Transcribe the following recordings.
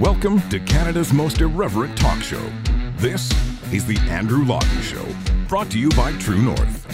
Welcome to Canada's most irreverent talk show. This is The Andrew Lawton Show, brought to you by True North.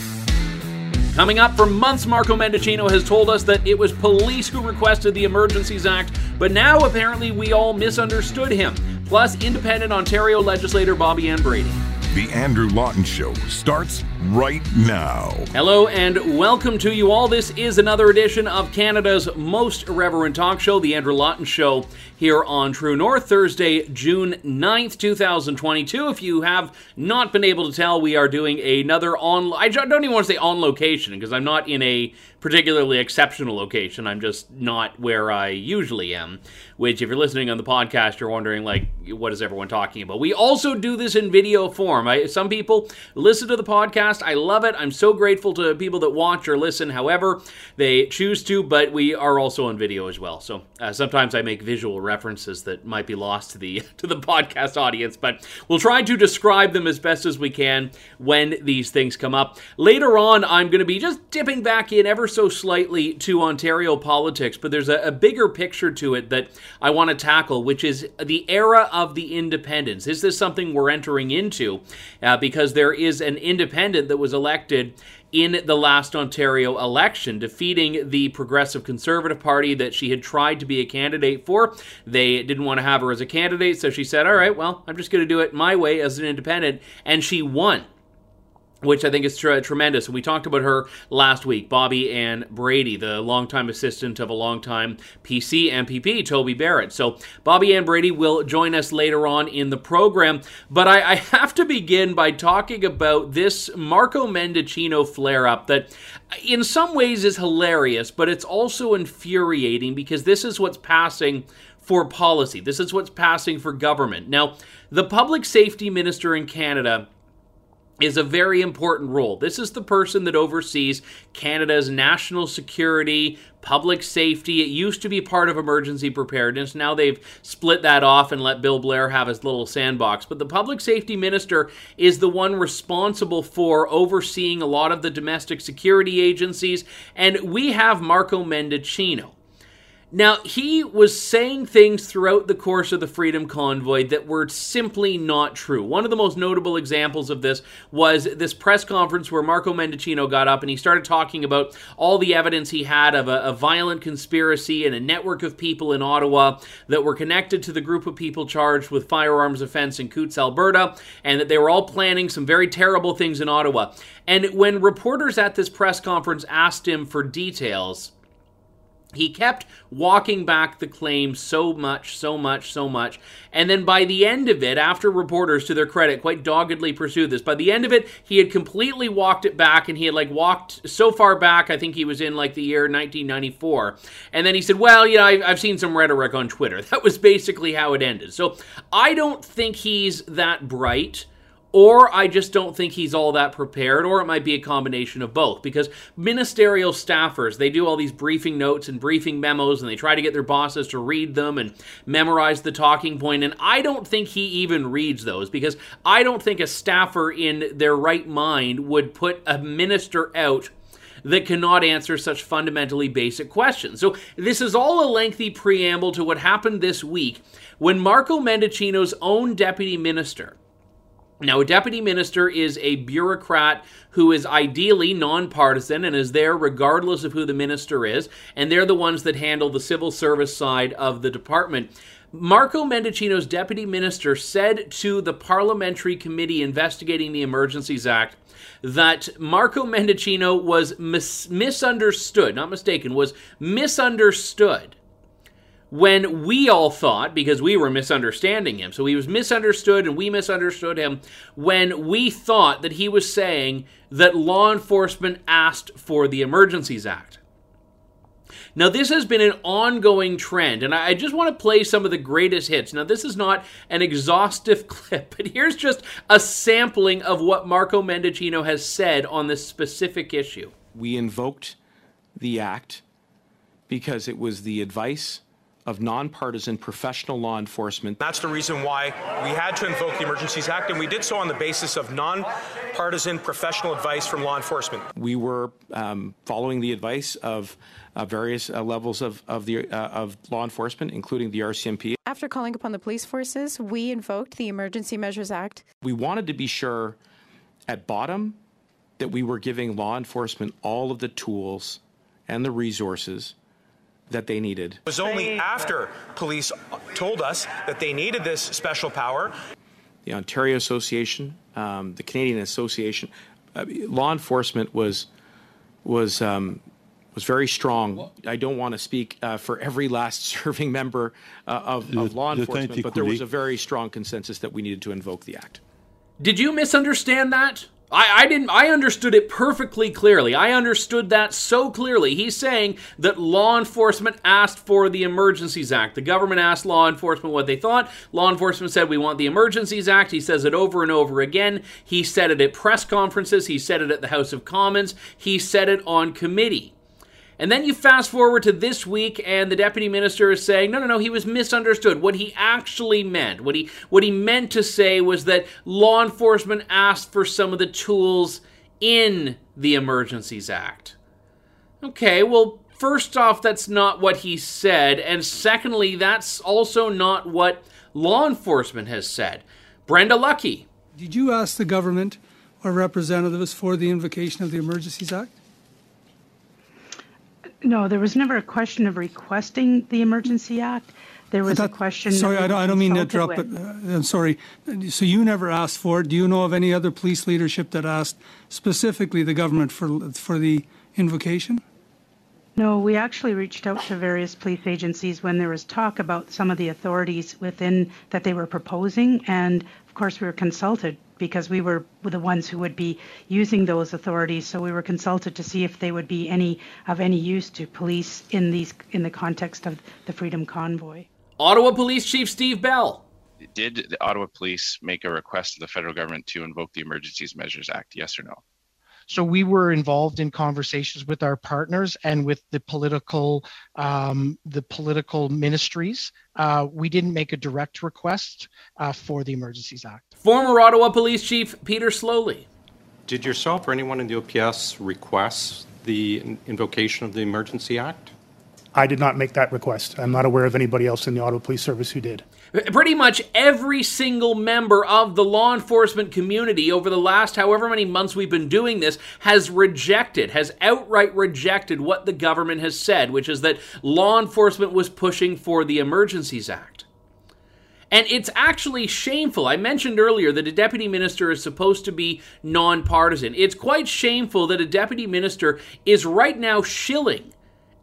Coming up for months, Marco Mendicino has told us that it was police who requested the Emergencies Act, but now apparently we all misunderstood him. Plus, independent Ontario legislator Bobbi Ann Brady. The Andrew Lawton Show starts right now. Hello and welcome to you all. This is another edition of Canada's most irreverent talk show, The Andrew Lawton Show, here on True North, Thursday, June 9th, 2022. If you have not been able to tell, we are doing another on. I don't even want to say on location because I'm not in a particularly exceptional location. I'm just not where I usually am. Which, if you're listening on the podcast, you're wondering, like, what is everyone talking about? We also do this in video form. I, some people listen to the podcast. I love it. I'm so grateful to people that watch or listen, however they choose to. But we are also on video as well. So uh, sometimes I make visual references that might be lost to the to the podcast audience. But we'll try to describe them as best as we can when these things come up. Later on, I'm going to be just dipping back in ever so slightly to Ontario politics, but there's a, a bigger picture to it that I want to tackle, which is the era of the independents. Is this something we're entering into? Uh, because there is an independent that was elected in the last Ontario election, defeating the Progressive Conservative Party that she had tried to be a candidate for. They didn't want to have her as a candidate, so she said, All right, well, I'm just going to do it my way as an independent. And she won which I think is tr- tremendous. We talked about her last week, Bobbi Ann Brady, the longtime assistant of a longtime PC MPP, Toby Barrett. So Bobbi Ann Brady will join us later on in the program. But I, I have to begin by talking about this Marco Mendicino flare up that in some ways is hilarious, but it's also infuriating because this is what's passing for policy. This is what's passing for government. Now, the public safety minister in Canada is a very important role. This is the person that oversees Canada's national security, public safety. It used to be part of emergency preparedness. Now they've split that off and let Bill Blair have his little sandbox. But the public safety minister is the one responsible for overseeing a lot of the domestic security agencies. And we have Marco Mendicino. Now, he was saying things throughout the course of the Freedom Convoy that were simply not true. One of the most notable examples of this was this press conference where Marco Mendicino got up and he started talking about all the evidence he had of a, a violent conspiracy and a network of people in Ottawa that were connected to the group of people charged with firearms offense in Coutts, Alberta, and that they were all planning some very terrible things in Ottawa. And when reporters at this press conference asked him for details, he kept walking back the claim so much, so much, so much. And then by the end of it, after reporters, to their credit, quite doggedly pursued this, by the end of it, he had completely walked it back and he had like walked so far back, I think he was in like the year 1994. And then he said, Well, you know, I've seen some rhetoric on Twitter. That was basically how it ended. So I don't think he's that bright or I just don't think he's all that prepared, or it might be a combination of both. Because ministerial staffers, they do all these briefing notes and briefing memos, and they try to get their bosses to read them and memorize the talking point. And I don't think he even reads those because I don't think a staffer in their right mind would put a minister out that cannot answer such fundamentally basic questions. So, this is all a lengthy preamble to what happened this week when Marco Mendicino's own deputy minister now, a deputy minister is a bureaucrat who is ideally nonpartisan and is there regardless of who the minister is, and they're the ones that handle the civil service side of the department. Marco Mendicino's deputy minister said to the parliamentary committee investigating the Emergencies Act that Marco Mendicino was mis- misunderstood, not mistaken, was misunderstood when we all thought, because we were misunderstanding him, so he was misunderstood and we misunderstood him, when we thought that he was saying that law enforcement asked for the Emergencies Act. Now, this has been an ongoing trend, and I just want to play some of the greatest hits. Now, this is not an exhaustive clip, but here's just a sampling of what Marco Mendicino has said on this specific issue. We invoked the act because it was the advice of nonpartisan professional law enforcement. That's the reason why we had to invoke the Emergencies Act, and we did so on the basis of nonpartisan professional advice from law enforcement. We were um, following the advice of uh, various uh, levels of, of, the, uh, of law enforcement, including the RCMP. After calling upon the police forces, we invoked the Emergency Measures Act. We wanted to be sure at bottom that we were giving law enforcement all of the tools and the resources that they needed. It was only after police told us that they needed this special power. The Ontario Association, um, the Canadian Association, uh, law enforcement was was um, was very strong. I don't want to speak uh, for every last serving member uh, of, of law enforcement, but there was a very strong consensus that we needed to invoke the act. Did you misunderstand that? I, I didn't. I understood it perfectly clearly. I understood that so clearly. He's saying that law enforcement asked for the Emergencies Act. The government asked law enforcement what they thought. Law enforcement said we want the Emergencies Act. He says it over and over again. He said it at press conferences. He said it at the House of Commons. He said it on committee. And then you fast forward to this week, and the deputy minister is saying, no, no, no, he was misunderstood. What he actually meant, what he what he meant to say was that law enforcement asked for some of the tools in the Emergencies Act. Okay, well, first off, that's not what he said, and secondly, that's also not what law enforcement has said. Brenda Lucki. Did you ask the government or representatives for the invocation of the Emergencies Act? No, there was never a question of requesting the Emergency Act. There was a question. Sorry, I don't, I don't mean to interrupt, but uh, I'm sorry. So you never asked for it. Do you know of any other police leadership that asked specifically the government for for the invocation? No, we actually reached out to various police agencies when there was talk about some of the authorities within that they were proposing, and of course we were consulted because we were the ones who would be using those authorities. So we were consulted to see if they would be any of any use to police in these in the context of the Freedom Convoy. Ottawa Police Chief Steve Bell. Did the Ottawa Police make a request to the federal government to invoke the Emergencies Measures Act? Yes or no? So we were involved in conversations with our partners and with the political, um, the political ministries. Uh, we didn't make a direct request uh, for the Emergencies Act. Former Ottawa Police Chief Peter Sloly. Did yourself or anyone in the OPS request the invocation of the Emergency Act? I did not make that request. I'm not aware of anybody else in the Ottawa Police Service who did. Pretty much every single member of the law enforcement community over the last however many months we've been doing this has rejected, has outright rejected what the government has said, which is that law enforcement was pushing for the Emergencies Act. And it's actually shameful. I mentioned earlier that a deputy minister is supposed to be nonpartisan. It's quite shameful that a deputy minister is right now shilling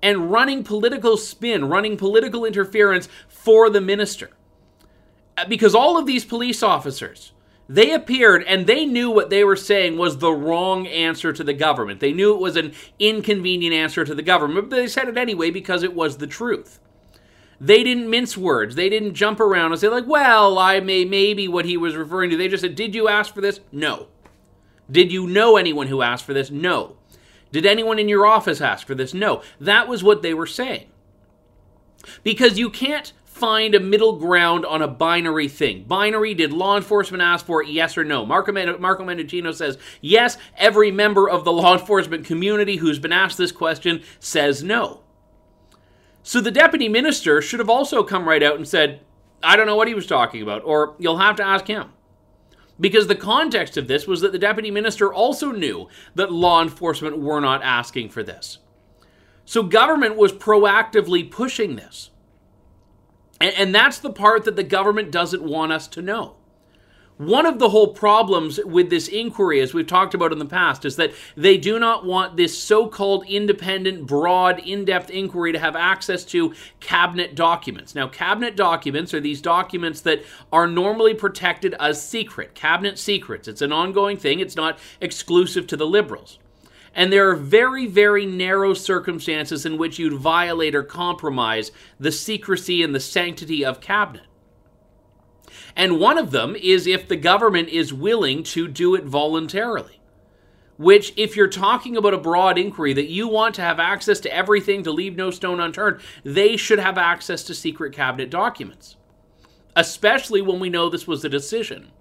and running political spin, running political interference for the minister. Because all of these police officers, they appeared and they knew what they were saying was the wrong answer to the government. They knew it was an inconvenient answer to the government, but they said it anyway because it was the truth. They didn't mince words. They didn't jump around and say like, "Well, I may maybe what he was referring to." They just said, "Did you ask for this?" No. Did you know anyone who asked for this? No. Did anyone in your office ask for this? No. That was what they were saying. Because you can't find a middle ground on a binary thing. Binary, did law enforcement ask for it? Yes or no? Marco, Marco Mendicino says yes. Every member of the law enforcement community who's been asked this question says no. So the deputy minister should have also come right out and said, I don't know what he was talking about, or you'll have to ask him. Because the context of this was that the deputy minister also knew that law enforcement were not asking for this. So government was proactively pushing this. And, and that's the part that the government doesn't want us to know. One of the whole problems with this inquiry, as we've talked about in the past, is that they do not want this so called independent, broad, in depth inquiry to have access to cabinet documents. Now, cabinet documents are these documents that are normally protected as secret, cabinet secrets. It's an ongoing thing, it's not exclusive to the Liberals. And there are very, very narrow circumstances in which you'd violate or compromise the secrecy and the sanctity of cabinet. And one of them is if the government is willing to do it voluntarily. Which, if you're talking about a broad inquiry that you want to have access to everything to leave no stone unturned, they should have access to secret cabinet documents. Especially when we know this was a decision.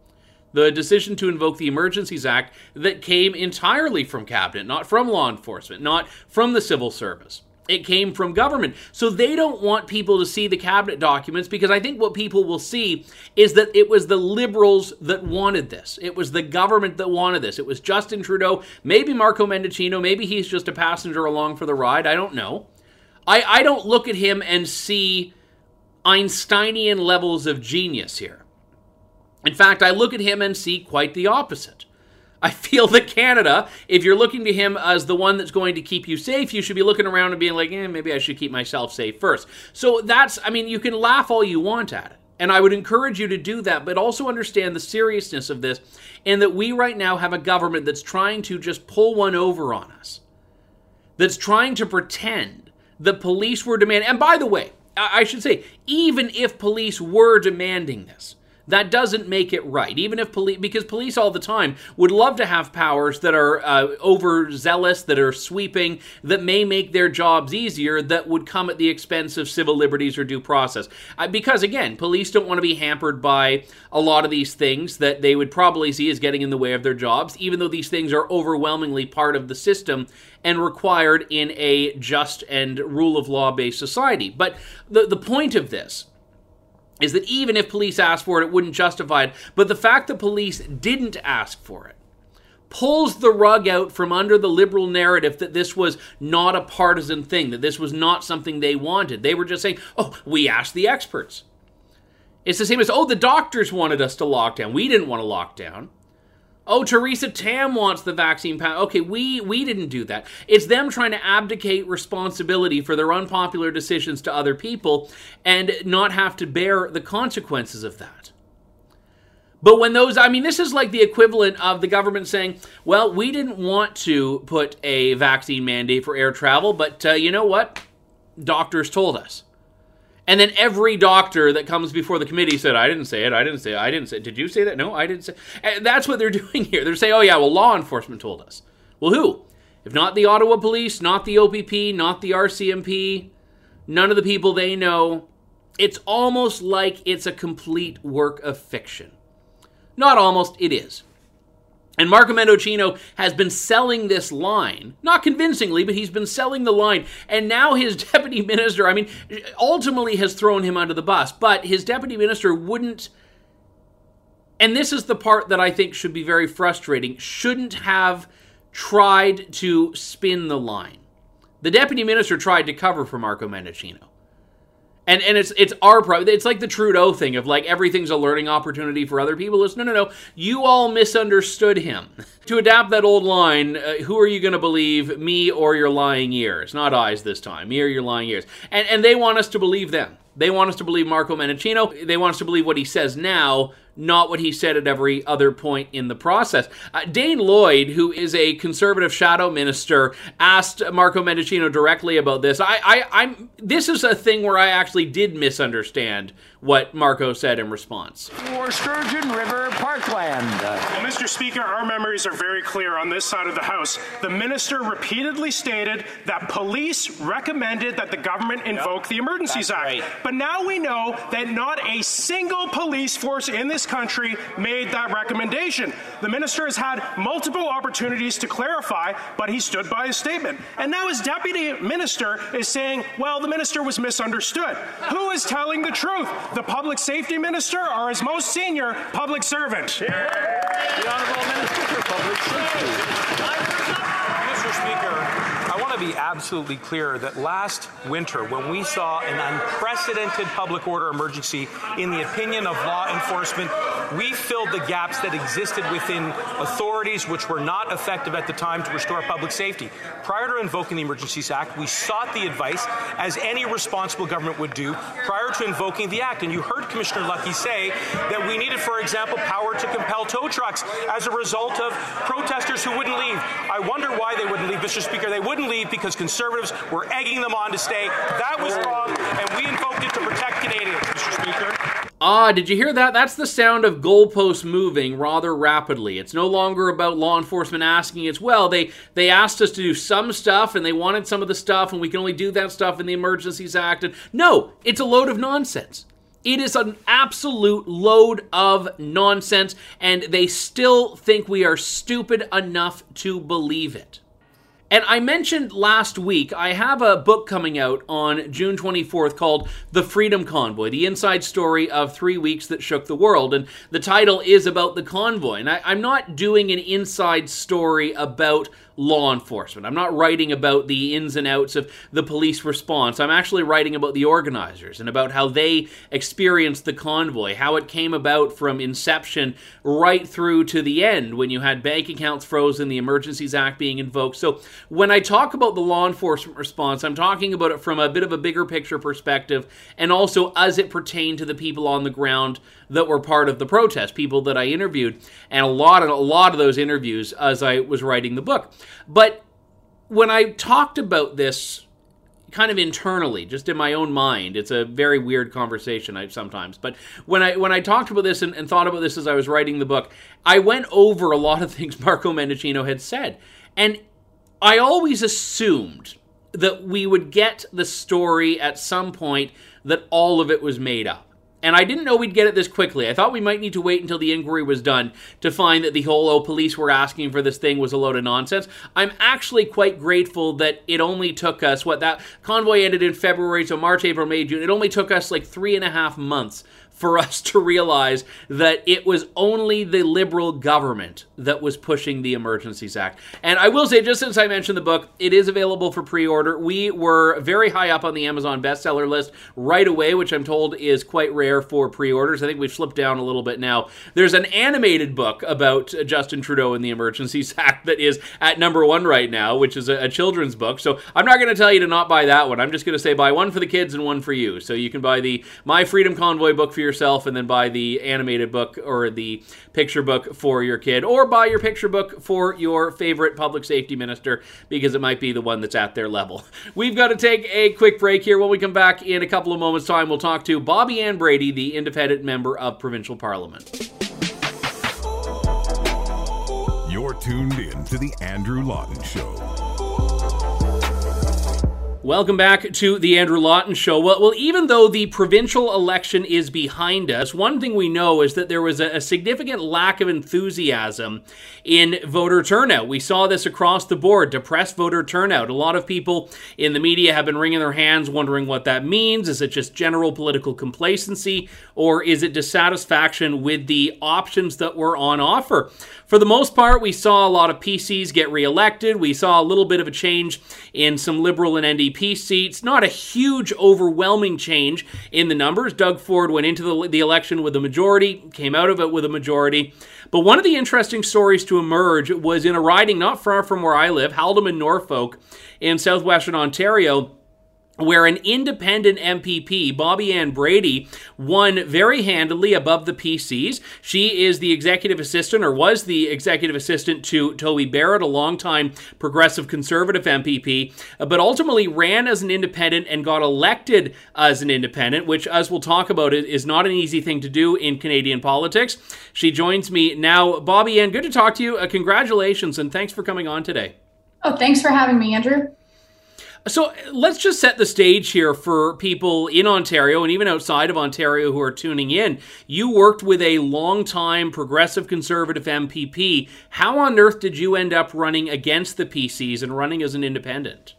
The decision to invoke the Emergencies Act that came entirely from cabinet, not from law enforcement, not from the civil service. It came from government. So they don't want people to see the cabinet documents because I think what people will see is that it was the liberals that wanted this. It was the government that wanted this. It was Justin Trudeau, maybe Marco Mendicino, maybe he's just a passenger along for the ride. I don't know. I, I don't look at him and see Einsteinian levels of genius here. In fact, I look at him and see quite the opposite. I feel that Canada, if you're looking to him as the one that's going to keep you safe, you should be looking around and being like, eh, maybe I should keep myself safe first. So that's, I mean, you can laugh all you want at it. And I would encourage you to do that, but also understand the seriousness of this and that we right now have a government that's trying to just pull one over on us, that's trying to pretend that police were demanding. And by the way, I should say, even if police were demanding this, that doesn't make it right. Even if police, because police all the time would love to have powers that are uh, overzealous, that are sweeping, that may make their jobs easier, that would come at the expense of civil liberties or due process. Uh, because again, police don't want to be hampered by a lot of these things that they would probably see as getting in the way of their jobs, even though these things are overwhelmingly part of the system and required in a just and rule of law based society. But the, the point of this is that even if police asked for it, it wouldn't justify it. But the fact that police didn't ask for it pulls the rug out from under the liberal narrative that this was not a partisan thing, that this was not something they wanted. They were just saying, oh, we asked the experts. It's the same as, oh, the doctors wanted us to lock down. We didn't want to lock down. Oh, Theresa Tam wants the vaccine pass. Okay, we we didn't do that. It's them trying to abdicate responsibility for their unpopular decisions to other people and not have to bear the consequences of that. But when those, I mean, this is like the equivalent of the government saying, well, we didn't want to put a vaccine mandate for air travel, but uh, you know what? Doctors told us. And then every doctor that comes before the committee said, I didn't say it, I didn't say it, I didn't say it. Did you say that? No, I didn't say and That's what they're doing here. They're saying, oh, yeah, well, law enforcement told us. Well, who? If not the Ottawa Police, not the OPP, not the RCMP, none of the people they know, it's almost like it's a complete work of fiction. Not almost, it is. And Marco Mendicino has been selling this line, not convincingly, but he's been selling the line. And now his deputy minister, I mean, ultimately has thrown him under the bus, but his deputy minister wouldn't. And this is the part that I think should be very frustrating, shouldn't have tried to spin the line. The deputy minister tried to cover for Marco Mendicino. And and it's it's our problem. It's like the Trudeau thing of like everything's a learning opportunity for other people. It's no no no. You all misunderstood him. to adapt that old line, uh, who are you going to believe, me or your lying ears? Not eyes this time, me or your lying ears. And and they want us to believe them. They want us to believe Marco Mendicino. They want us to believe what he says now, not what he said at every other point in the process. Uh, Dane Lloyd, who is a conservative shadow minister, asked Marco Mendicino directly about this. I, I, I'm. This is a thing where I actually did misunderstand what Marco said in response. For Sturgeon River Parkland. Well, Mr. Speaker, our memories are very clear on this side of the House. The minister repeatedly stated that police recommended that the government invoke yep. the Emergencies That's Act. Right. But now we know that not a single police force in this country made that recommendation. The minister has had multiple opportunities to clarify, but he stood by his statement. And now his deputy minister is saying, well, the minister was misunderstood. Who is telling the truth? The public safety minister or his most senior public servant? The Honourable Minister for Public Safety. Mr. Speaker, I want to be absolutely clear that last winter, when we saw an unprecedented public order emergency in the opinion of law enforcement, we filled the gaps that existed within authorities which were not effective at the time to restore public safety. Prior to invoking the Emergencies Act, we sought the advice, as any responsible government would do, prior to invoking the Act. And you heard Commissioner Lucki say that we needed, for example, power to compel tow trucks as a result of protesters who wouldn't leave. I wonder why they wouldn't leave, Mr. Speaker. They wouldn't leave because conservatives were egging them on to stay. That was wrong, and we invoked it to protect Canadians, Mr. Speaker. Ah, did you hear that? That's the sound of goalposts moving rather rapidly. It's no longer about law enforcement asking. It's well, they they asked us to do some stuff and they wanted some of the stuff and we can only do that stuff in the Emergencies Act. And no, it's a load of nonsense. It is an absolute load of nonsense, and they still think we are stupid enough to believe it. And I mentioned last week, I have a book coming out on June 24th called The Freedom Convoy The Inside Story of Three Weeks That Shook the World. And the title is about the convoy. And I, am not doing an inside story about law enforcement. I'm not writing about the ins and outs of the police response. I'm actually writing about the organizers and about how they experienced the convoy, how it came about from inception right through to the end when you had bank accounts frozen, the Emergencies Act being invoked. So when I talk about the law enforcement response, I'm talking about it from a bit of a bigger picture perspective and also as it pertained to the people on the ground that were part of the protest, people that I interviewed, and a lot of a lot of those interviews as I was writing the book. But when I talked about this kind of internally, just in my own mind. It's a very weird conversation I, sometimes. But when I when I talked about this and, and, thought about this as I was writing the book, I went over a lot of things Marco Mendicino had said. And I always assumed that we would get the story at some point that all of it was made up. And I didn't know we'd get it this quickly. I thought we might need to wait until the inquiry was done to find that the whole, oh, police were asking for this thing was a load of nonsense. I'm actually quite grateful that it only took us, what, that convoy ended in February, so March, April, May, June. It only took us like three and a half months for us to realize that it was only the liberal government that was pushing the Emergencies Act. And I will say, just since I mentioned the book, it is available for pre order. We were very high up on the Amazon bestseller list right away, which I'm told is quite rare for pre orders. I think we've slipped down a little bit now. There's an animated book about Justin Trudeau and the Emergencies Act that is at number one right now, which is a, a children's book. So I'm not going to tell you to not buy that one. I'm just going to say buy one for the kids and one for you. So you can buy the My Freedom Convoy book for your yourself and then buy the animated book or the picture book for your kid, or buy your picture book for your favorite public safety minister because it might be the one that's at their level. We've got to take a quick break here. When we come back in a couple of moments' time, we'll talk to Bobbi Ann Brady, the independent member of provincial parliament. You're tuned in to The Andrew Lawton Show. Welcome back to the Andrew Lawton Show. Well, well, even though the provincial election is behind us, one thing we know is that there was a, a, significant lack of enthusiasm in voter turnout. We saw this across the board depressed voter turnout. A lot of people in the media have been wringing their hands, wondering what that means. Is it just general political complacency, or is it dissatisfaction with the options that were on offer? For the most part, we saw a lot of PCs get reelected. We saw a little bit of a change in some Liberal and NDP seats. Not a huge, overwhelming change in the numbers. Doug Ford went into the, the election with a majority, came out of it with a majority. But one of the interesting stories to emerge was in a riding not far from where I live, Haldimand, Norfolk, in southwestern Ontario where an independent MPP, Bobbi Ann Brady, won very handily above the PCs. She is the executive assistant, or was the executive assistant to Toby Barrett, a longtime progressive conservative MPP, but ultimately ran as an independent and got elected as an independent, which, as we'll talk about, is not an easy thing to do in Canadian politics. She joins me now. Bobbi Ann, good to talk to you. Uh, congratulations, and thanks for coming on today. Oh, thanks for having me, Andrew. So let's just set the stage here for people in Ontario and even outside of Ontario who are tuning in. You worked with a long-time progressive conservative MPP. How on earth did you end up running against the PCs and running as an independent?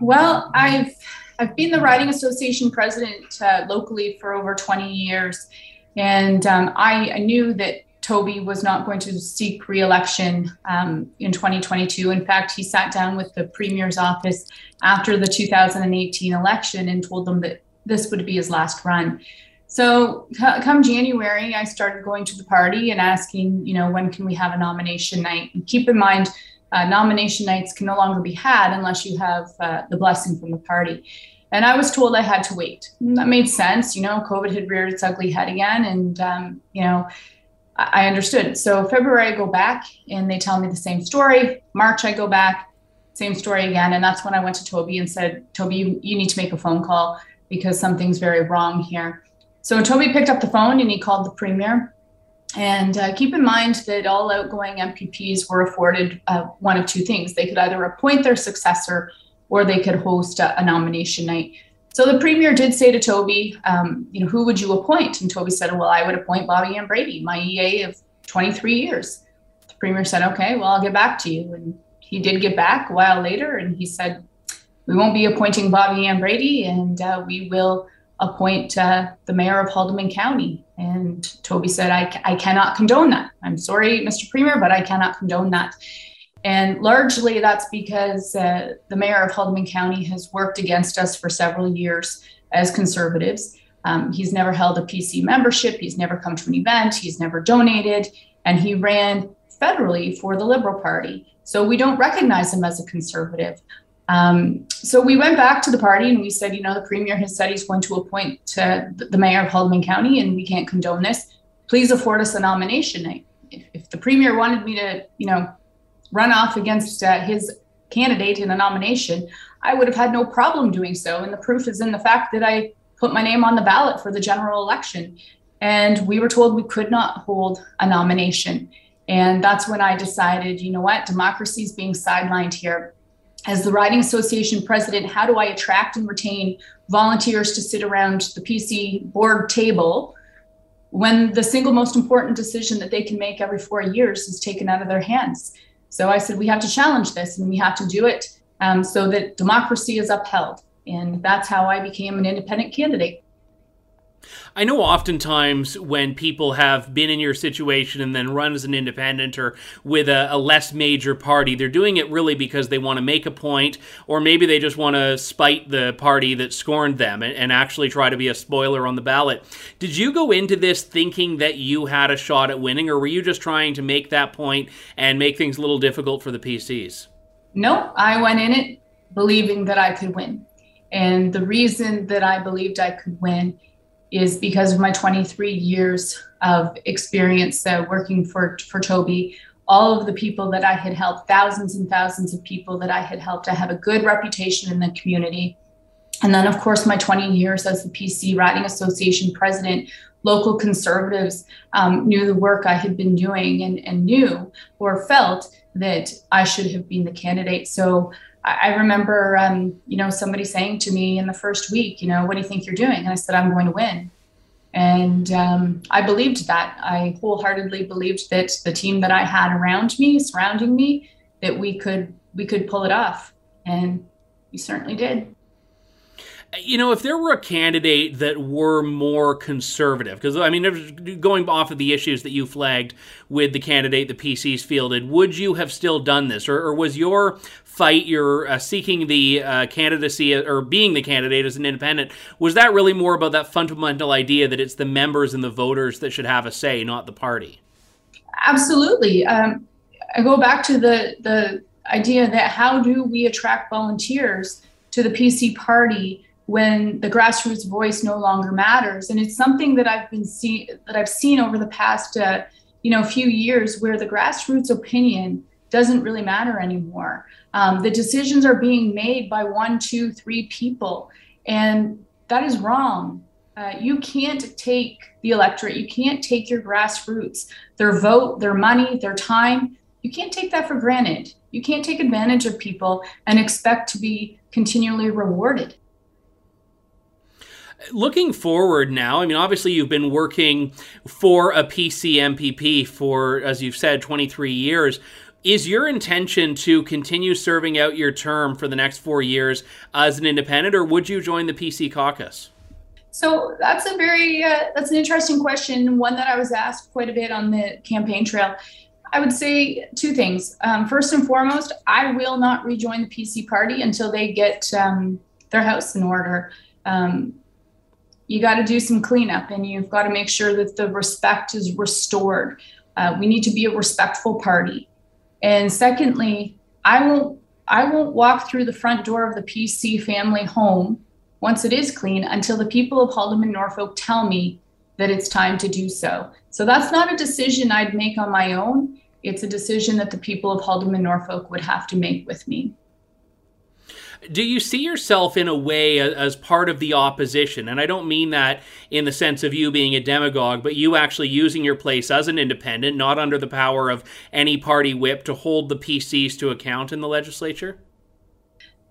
Well, I've I've been the riding association president uh, locally for over 20 years, and um, I, I knew that Toby was not going to seek re-election um, in 2022. In fact, he sat down with the premier's office after the 2018 election and told them that this would be his last run. So come January, I started going to the party and asking, you know, when can we have a nomination night? And keep in mind, uh, nomination nights can no longer be had unless you have uh, the blessing from the party. And I was told I had to wait. And that made sense. You know, COVID had reared its ugly head again. And, um, you know, I understood. So February I go back and they tell me the same story. March I go back, same story again. And that's when I went to Toby and said, Toby, you, you need to make a phone call because something's very wrong here. So Toby picked up the phone and he called the premier. And uh, keep in mind that all outgoing MPPs were afforded uh, one of two things. They could either appoint their successor or they could host a, a nomination night. So the premier did say to Toby, um, you know, who would you appoint? And Toby said, well, I would appoint Bobbi Ann Brady, my EA of 23 years. The premier said, okay, well, I'll get back to you. And he did get back a while later and he said, We won't be appointing Bobbi Ann Brady and uh, we will appoint uh, the mayor of Haldimand County. And Toby said, I, I cannot condone that. I'm sorry, Mr. Premier, but I cannot condone that. And largely that's because uh, the mayor of Haldimand County has worked against us for several years as conservatives. Um, he's never held a PC membership, he's never come to an event, he's never donated, and he ran federally for the Liberal Party. So we don't recognize him as a conservative. Um, so we went back to the party and we said, you know, the premier has said he's going to appoint uh, the mayor of Haldimand County, and we can't condone this. Please afford us a nomination. If, if the premier wanted me to, you know, run off against uh, his candidate in a nomination, I would have had no problem doing so. And the proof is in the fact that I put my name on the ballot for the general election. And we were told we could not hold a nomination. And that's when I decided, you know what, democracy is being sidelined here. As the Riding Association president, how do I attract and retain volunteers to sit around the PC board table when the single most important decision that they can make every four years is taken out of their hands? So I said, we have to challenge this and we have to do it um, so that democracy is upheld. And that's how I became an independent candidate. I know oftentimes when people have been in your situation and then run as an independent or with a, a, less major party, they're doing it really because they want to make a point, or maybe they just want to spite the party that scorned them and, and actually try to be a spoiler on the ballot. Did you go into this thinking that you had a shot at winning, or were you just trying to make that point and make things a little difficult for the PCs? No, I went in it believing that I could win. And the reason that I believed I could win is because of my 23 years of experience uh, working for, for Toby. All of the people that I had helped, thousands and thousands of people that I had helped, I have a good reputation in the community. And then, of course, my 20 years as the PC Riding Association president, local conservatives um, knew the work I had been doing and, and knew or felt that I should have been the candidate. So I remember, um, you know, somebody saying to me in the first week, you know, what do you think you're doing? And I said, I'm going to win. And um, I believed that. I wholeheartedly believed that the team that I had around me, surrounding me, that we could we could pull it off, and we certainly did you know, if there were a candidate that were more conservative, because I mean, going off of the issues that you flagged with the candidate the PCs fielded, would you have still done this, or, or was your fight, your uh, seeking the uh, candidacy or being the candidate as an independent, was that really more about that fundamental idea that it's the members and the voters that should have a say, not the party? Absolutely. Um, I go back to the the idea that how do we attract volunteers to the PC party? When the grassroots voice no longer matters. And it's something that i've been see that i've seen over the past uh, you know few years where the grassroots opinion doesn't really matter anymore. Um, the decisions are being made by one two three people. And that is wrong. Uh, you can't take the electorate. You can't take your grassroots their vote their money their time. You can't take that for granted. You can't take advantage of people and expect to be continually rewarded Looking forward now, I mean, obviously you've been working for a PC MPP for, as you've said, 23 years. Is your intention to continue serving out your term for the next four years as an independent, or would you join the PC caucus? So that's a very uh, that's an interesting question, one that I was asked quite a bit on the campaign trail. I would say two things. Um, first and foremost, I will not rejoin the PC party until they get um, their house in order. Um, you got to do some cleanup and you've got to make sure that the respect is restored. Uh, we need to be a respectful party. And secondly, I won't I won't walk through the front door of the PC family home once it is clean until the people of Haldimand Norfolk tell me that it's time to do so. So that's not a decision I'd make on my own. It's a decision that the people of Haldimand Norfolk would have to make with me. Do you see yourself in a way as part of the opposition? And I don't mean that in the sense of you being a demagogue, but you actually using your place as an independent, not under the power of any party whip, to hold the PCs to account in the legislature?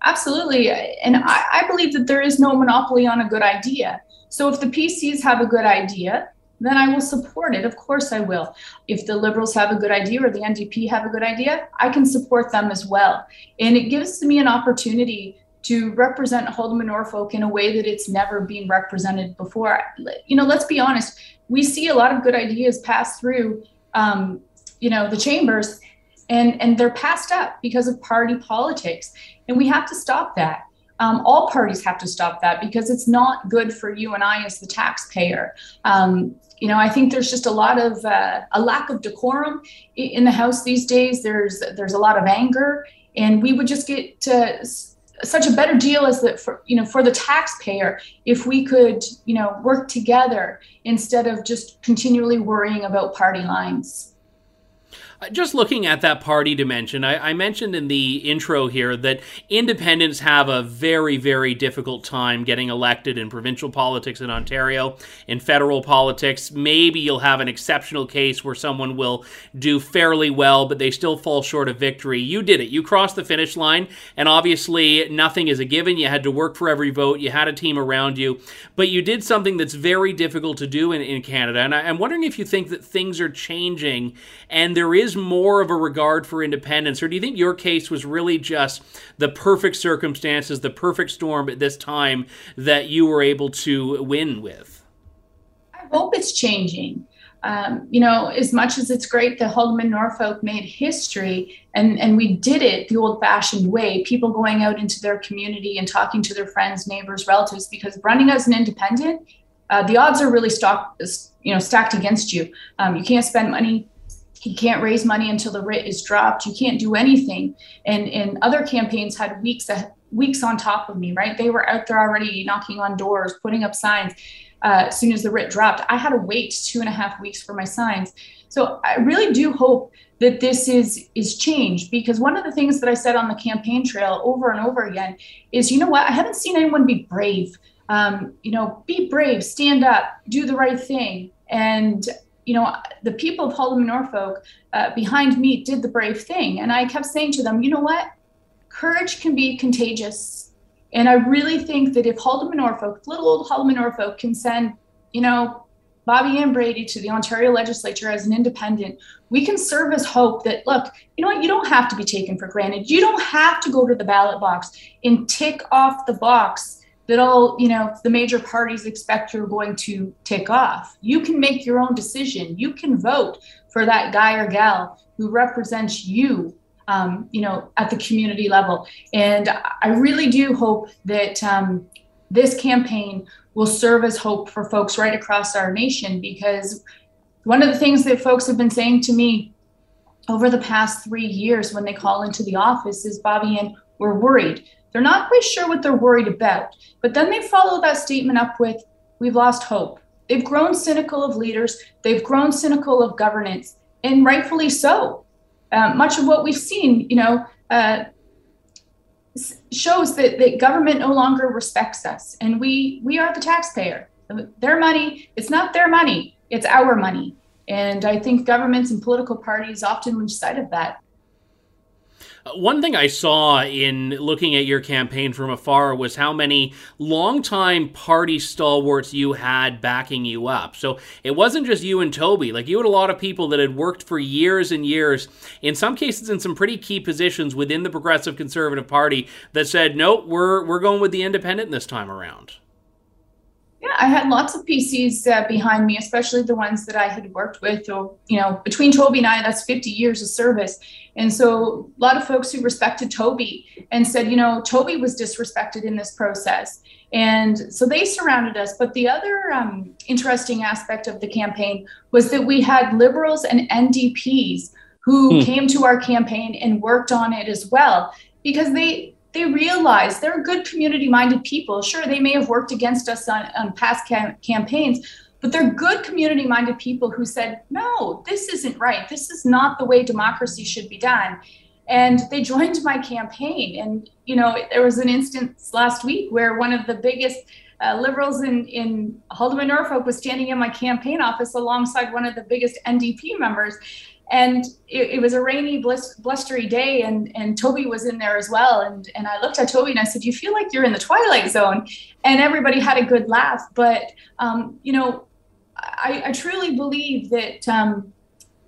Absolutely. And I, I believe that there is no monopoly on a good idea. So if the PCs have a good idea, then I will support it. Of course, I will. If the Liberals have a good idea or the NDP have a good idea, I can support them as well. And it gives me an opportunity to represent Haldimand Norfolk in a way that it's never been represented before. You know, let's be honest, we see a lot of good ideas pass through, um, you know, the chambers, and and they're passed up because of party politics, and we have to stop that. Um, all parties have to stop that because it's not good for you and I as the taxpayer. Um, you know, I think there's just a lot of uh, a lack of decorum in the House these days. There's there's a lot of anger, and we would just get to such a better deal as that for you know for the taxpayer if we could you know work together instead of just continually worrying about party lines. Uh, just looking at that party dimension, I, I, mentioned in the intro here that independents have a very, very difficult time getting elected in provincial politics in Ontario. In federal politics, maybe you'll have an exceptional case where someone will do fairly well, but they still fall short of victory. You did it. You crossed the finish line, and obviously, nothing is a given. You had to work for every vote, you had a team around you, but you did something that's very difficult to do in, in Canada. And I, I'm wondering if you think that things are changing and there is is more of a regard for independence, or do you think your case was really just the perfect circumstances, the perfect storm at this time that you were able to win with? I hope it's changing. Um, you know, as much as it's great that Haldimand Norfolk made history and, and we did it the old fashioned way, people going out into their community and talking to their friends, neighbors, relatives, because running as an independent, uh, the odds are really stock, you know, stacked against you. Um, you can't spend money you can't raise money until the writ is dropped. You can't do anything. And and other campaigns had weeks weeks on top of me, right? They were out there already knocking on doors, putting up signs. Uh, as soon as the writ dropped, I had to wait two and a half weeks for my signs. So I really do hope that this is is changed because one of the things that I said on the campaign trail over and over again is, you know what? I haven't seen anyone be brave. Um, you know, be brave, stand up, do the right thing. And you know, the people of Haldimand Norfolk uh, behind me did the brave thing. And I kept saying to them, you know what? Courage can be contagious. And I really think that if Haldimand Norfolk, little old Haldimand Norfolk, can send, you know, Bobbi Ann Brady to the Ontario legislature as an independent, we can serve as hope that, look, you know what, you don't have to be taken for granted. You don't have to go to the ballot box and tick off the box that all you know the major parties expect you're going to take off. You can make your own decision. You can vote for that guy or gal who represents you um, you know at the community level. And i really do hope that um, this campaign will serve as hope for folks right across our nation because one of the things that folks have been saying to me over the past three years when they call into the office is Bobbi Ann we're worried they're not quite sure what they're worried about. But then they follow that statement up with, We've lost hope. They've grown cynical of leaders, they've grown cynical of governance, and rightfully so. Uh, much of what we've seen, you know, uh, shows that, that government no longer respects us, and we we are the taxpayer. Their money, it's not their money, it's our money. And I think governments and political parties often lose sight of that. Uh, one thing I saw in looking at your campaign from afar was how many longtime party stalwarts you had backing you up. So it wasn't just you and Toby. Like you had a lot of people that had worked for years and years, in some cases in some pretty key positions within the Progressive Conservative Party, that said, "Nope, we're we're going with the independent this time around." Yeah, I had lots of PCs uh, behind me, especially the ones that I had worked with. Or, you know, between Toby and I, that's 50 years of service. And so a lot of folks who respected Toby and said, you know, Toby was disrespected in this process. And so they surrounded us. But the other um, interesting aspect of the campaign was that we had liberals and NDPs who hmm. came to our campaign and worked on it as well because they they realize they're good community minded people. Sure, they may have worked against us on, on past cam- campaigns, but they're good community minded people who said, no, this isn't right. This is not the way democracy should be done. And they joined my campaign. And, you know, there was an instance last week where one of the biggest uh, liberals in, in Haldimand Norfolk was standing in my campaign office alongside one of the biggest NDP members and it, it, was a rainy blustery day and and toby was in there as well. And and i looked at toby and i said you feel like you're in the twilight zone. And everybody had a good laugh. But um, you know I, I, truly believe that um,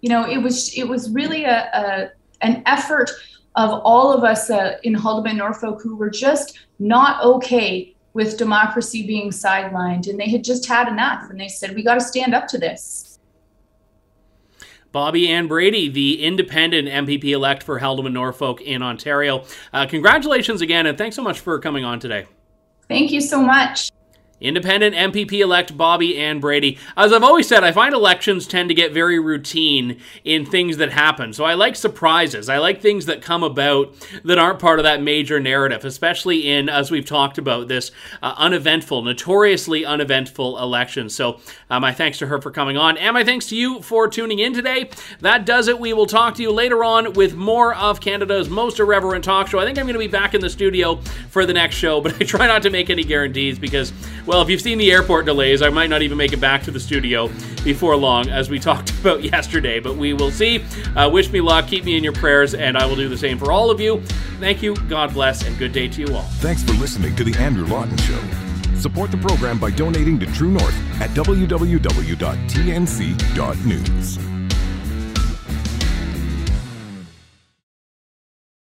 you know it was it was really a, a an effort of all of us uh, in Haldimand Norfolk who were just not okay with democracy being sidelined, and they had just had enough, and they said we got to stand up to this. Bobbi Ann Brady, the independent MPP elect for Haldimand Norfolk in Ontario. Uh, congratulations again, and thanks so much for coming on today. Thank you so much. Independent MPP elect Bobbi Ann Brady. As I've always said, I find elections tend to get very routine in things that happen. So I like surprises. I like things that come about that aren't part of that major narrative, especially in, as we've talked about, this uh, uneventful, notoriously uneventful election. So uh, my thanks to her for coming on, and my thanks to you for tuning in today. That does it. We will talk to you later on with more of Canada's most irreverent talk show. I think I'm going to be back in the studio for the next show, but I try not to make any guarantees because well, if you've seen the airport delays, I might not even make it back to the studio before long, as we talked about yesterday, but we will see. Uh, wish me luck, keep me in your prayers, and I will do the same for all of you. Thank you, God bless, and good day to you all. Thanks for listening to The Andrew Lawton Show. Support the program by donating to True North at www.tnc.news.